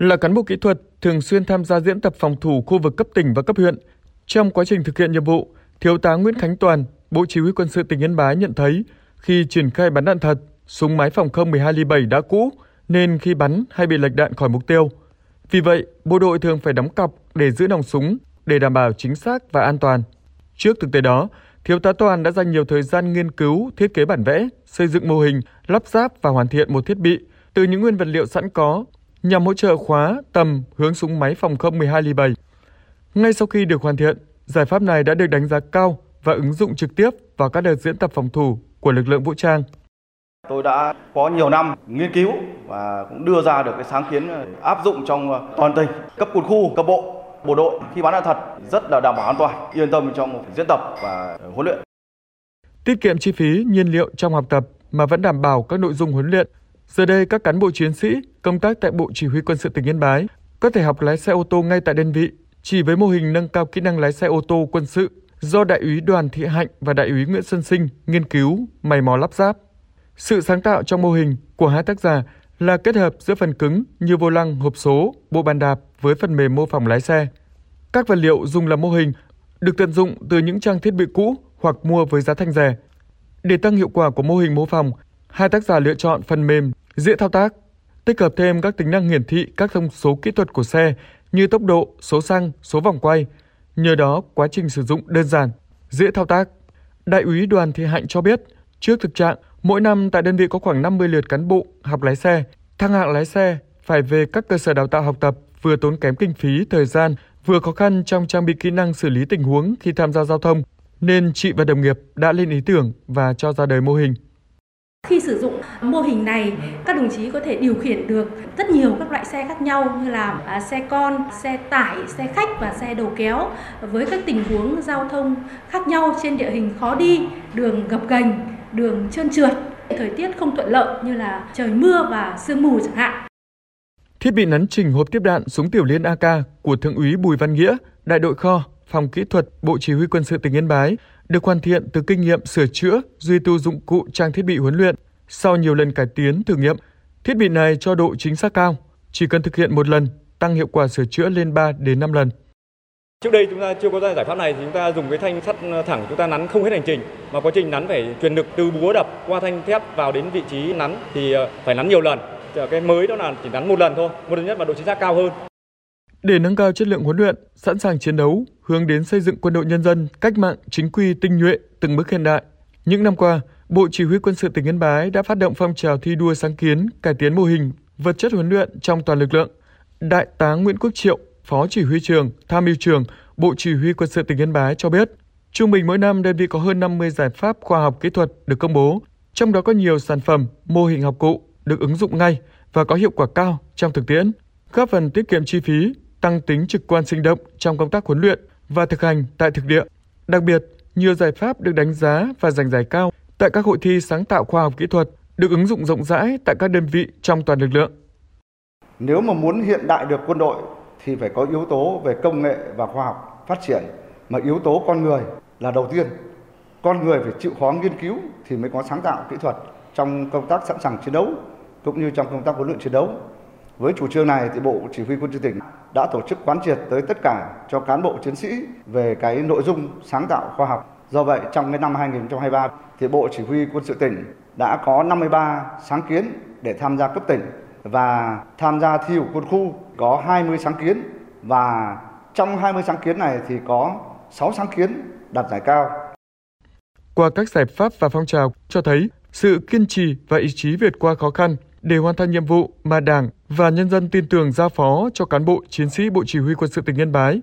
là cán bộ kỹ thuật thường xuyên tham gia diễn tập phòng thủ khu vực cấp tỉnh và cấp huyện. Trong quá trình thực hiện nhiệm vụ, Thiếu tá Nguyễn Khánh Toàn, Bộ Chỉ huy quân sự tỉnh Yên Bái nhận thấy khi triển khai bắn đạn thật, súng máy phòng không 12 ly 7 đã cũ nên khi bắn hay bị lệch đạn khỏi mục tiêu. Vì vậy, bộ đội thường phải đóng cọc để giữ nòng súng để đảm bảo chính xác và an toàn. Trước thực tế đó, Thiếu tá Toàn đã dành nhiều thời gian nghiên cứu, thiết kế bản vẽ, xây dựng mô hình, lắp ráp và hoàn thiện một thiết bị từ những nguyên vật liệu sẵn có nhằm hỗ trợ khóa, tầm, hướng súng máy phòng không 12 ly 7. Ngay sau khi được hoàn thiện, giải pháp này đã được đánh giá cao và ứng dụng trực tiếp vào các đợt diễn tập phòng thủ của lực lượng vũ trang. Tôi đã có nhiều năm nghiên cứu và cũng đưa ra được cái sáng kiến áp dụng trong toàn tỉnh, cấp quân khu, cấp bộ, bộ đội khi bắn đạn thật rất là đảm bảo an toàn, yên tâm trong diễn tập và huấn luyện. Tiết kiệm chi phí, nhiên liệu trong học tập mà vẫn đảm bảo các nội dung huấn luyện. Giờ đây các cán bộ chiến sĩ công tác tại Bộ Chỉ huy quân sự tỉnh Yên Bái có thể học lái xe ô tô ngay tại đơn vị chỉ với mô hình nâng cao kỹ năng lái xe ô tô quân sự do Đại úy Đoàn Thị Hạnh và Đại úy Nguyễn Xuân Sinh nghiên cứu, mày mò lắp ráp. Sự sáng tạo trong mô hình của hai tác giả là kết hợp giữa phần cứng như vô lăng, hộp số, bộ bàn đạp với phần mềm mô phỏng lái xe. Các vật liệu dùng làm mô hình được tận dụng từ những trang thiết bị cũ hoặc mua với giá thành rẻ. Để tăng hiệu quả của mô hình mô phỏng, hai tác giả lựa chọn phần mềm dễ thao tác, tích hợp thêm các tính năng hiển thị các thông số kỹ thuật của xe như tốc độ, số xăng, số vòng quay. Nhờ đó, quá trình sử dụng đơn giản, dễ thao tác. Đại úy Đoàn Thị Hạnh cho biết, trước thực trạng, mỗi năm tại đơn vị có khoảng 50 lượt cán bộ học lái xe, thăng hạng lái xe phải về các cơ sở đào tạo học tập vừa tốn kém kinh phí, thời gian, vừa khó khăn trong trang bị kỹ năng xử lý tình huống khi tham gia giao thông, nên chị và đồng nghiệp đã lên ý tưởng và cho ra đời mô hình. Khi sử dụng mô hình này, các đồng chí có thể điều khiển được rất nhiều các loại xe khác nhau như là à, xe con, xe tải, xe khách và xe đầu kéo với các tình huống giao thông khác nhau trên địa hình khó đi, đường gập ghềnh, đường trơn trượt, thời tiết không thuận lợi như là trời mưa và sương mù chẳng hạn. Thiết bị nắn chỉnh hộp tiếp đạn súng tiểu liên AK của Thượng úy Bùi Văn Nghĩa, đại đội kho, phòng kỹ thuật Bộ Chỉ huy quân sự tỉnh Yên Bái được hoàn thiện từ kinh nghiệm sửa chữa, duy tu dụng cụ trang thiết bị huấn luyện. Sau nhiều lần cải tiến thử nghiệm, thiết bị này cho độ chính xác cao, chỉ cần thực hiện một lần, tăng hiệu quả sửa chữa lên 3 đến 5 lần. Trước đây chúng ta chưa có giải pháp này thì chúng ta dùng cái thanh sắt thẳng chúng ta nắn không hết hành trình mà quá trình nắn phải truyền lực từ búa đập qua thanh thép vào đến vị trí nắn thì ờ, phải nắn nhiều lần. Cái mới đó là chỉ nắn một lần thôi, một lần nhất và độ chính xác cao hơn. Để nâng cao chất lượng huấn luyện, sẵn sàng chiến đấu, hướng đến xây dựng quân đội nhân dân cách mạng chính quy tinh nhuệ từng bước hiện đại. Những năm qua, Bộ Chỉ huy quân sự tỉnh Yên Bái đã phát động phong trào thi đua sáng kiến, cải tiến mô hình, vật chất huấn luyện trong toàn lực lượng. Đại tá Nguyễn Quốc Triệu, Phó Chỉ huy trường, Tham mưu trường, Bộ Chỉ huy quân sự tỉnh Yên Bái cho biết, trung bình mỗi năm đơn vị có hơn 50 giải pháp khoa học kỹ thuật được công bố, trong đó có nhiều sản phẩm, mô hình học cụ được ứng dụng ngay và có hiệu quả cao trong thực tiễn, góp phần tiết kiệm chi phí, tăng tính trực quan sinh động trong công tác huấn luyện và thực hành tại thực địa. Đặc biệt, nhiều giải pháp được đánh giá và giành giải cao tại các hội thi sáng tạo khoa học kỹ thuật được ứng dụng rộng rãi tại các đơn vị trong toàn lực lượng. Nếu mà muốn hiện đại được quân đội thì phải có yếu tố về công nghệ và khoa học phát triển mà yếu tố con người là đầu tiên. Con người phải chịu khó nghiên cứu thì mới có sáng tạo kỹ thuật trong công tác sẵn sàng chiến đấu cũng như trong công tác huấn luyện chiến đấu. Với chủ trương này thì Bộ Chỉ huy quân sự tỉnh đã tổ chức quán triệt tới tất cả cho cán bộ chiến sĩ về cái nội dung sáng tạo khoa học. Do vậy, trong cái năm 2023 thì Bộ Chỉ huy quân sự tỉnh đã có 53 sáng kiến để tham gia cấp tỉnh và tham gia thi của quân khu có 20 sáng kiến và trong 20 sáng kiến này thì có 6 sáng kiến đạt giải cao. Qua các giải pháp và phong trào cho thấy sự kiên trì và ý chí vượt qua khó khăn để hoàn thành nhiệm vụ mà Đảng và nhân dân tin tưởng giao phó cho cán bộ, chiến sĩ Bộ Chỉ huy quân sự tỉnh Yên Bái